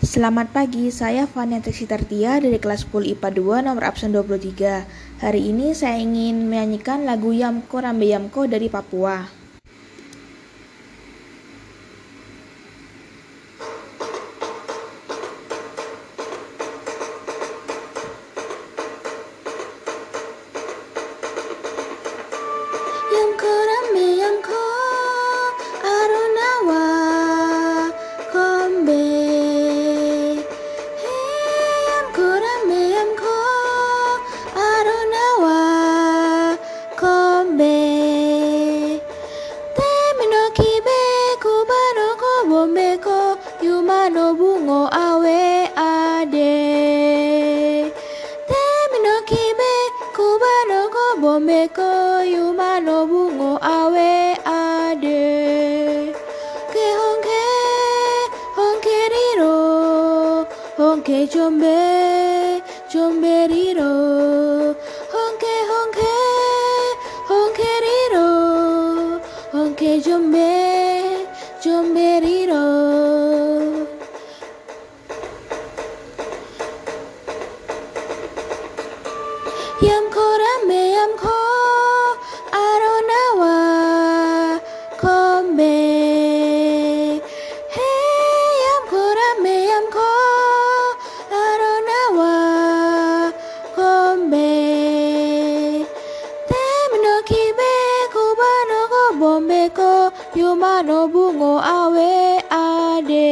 Selamat pagi, saya Fania Trixitartia dari kelas 10 IPA 2 nomor absen 23. Hari ini saya ingin menyanyikan lagu Yamko Rambe Yamko dari Papua. Yumano bungo awe ade. Ke honke honke riro Honke chombe chombe riro Honke honke honke riro Honke chombe chombe riro Yamko Yuma no bungo awe ade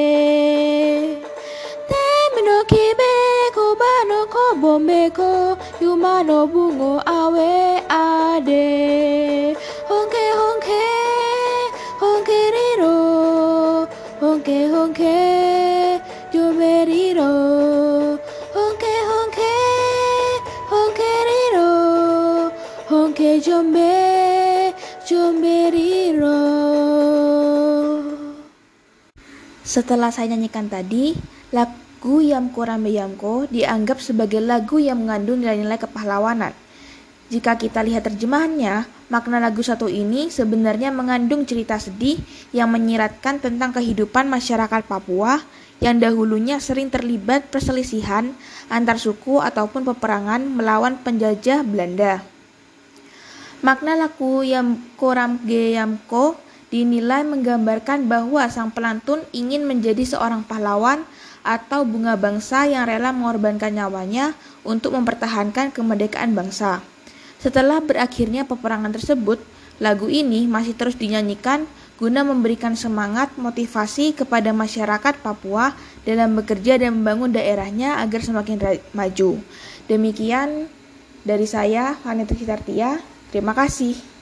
Temi no kime kubano kobo meko Yuma no bungo awe ade Honke honke honke riro Honke honke yumeriro Honke honke honke riro Honke jombe jombe setelah saya nyanyikan tadi, lagu Yamko Rambe Yamko dianggap sebagai lagu yang mengandung nilai-nilai kepahlawanan. Jika kita lihat terjemahannya, makna lagu satu ini sebenarnya mengandung cerita sedih yang menyiratkan tentang kehidupan masyarakat Papua yang dahulunya sering terlibat perselisihan antar suku ataupun peperangan melawan penjajah Belanda. Makna lagu Yamko Ramge Yamko dinilai menggambarkan bahwa sang pelantun ingin menjadi seorang pahlawan atau bunga bangsa yang rela mengorbankan nyawanya untuk mempertahankan kemerdekaan bangsa. Setelah berakhirnya peperangan tersebut, lagu ini masih terus dinyanyikan guna memberikan semangat motivasi kepada masyarakat Papua dalam bekerja dan membangun daerahnya agar semakin maju. Demikian dari saya, Vanessa Sitartia. Terima kasih.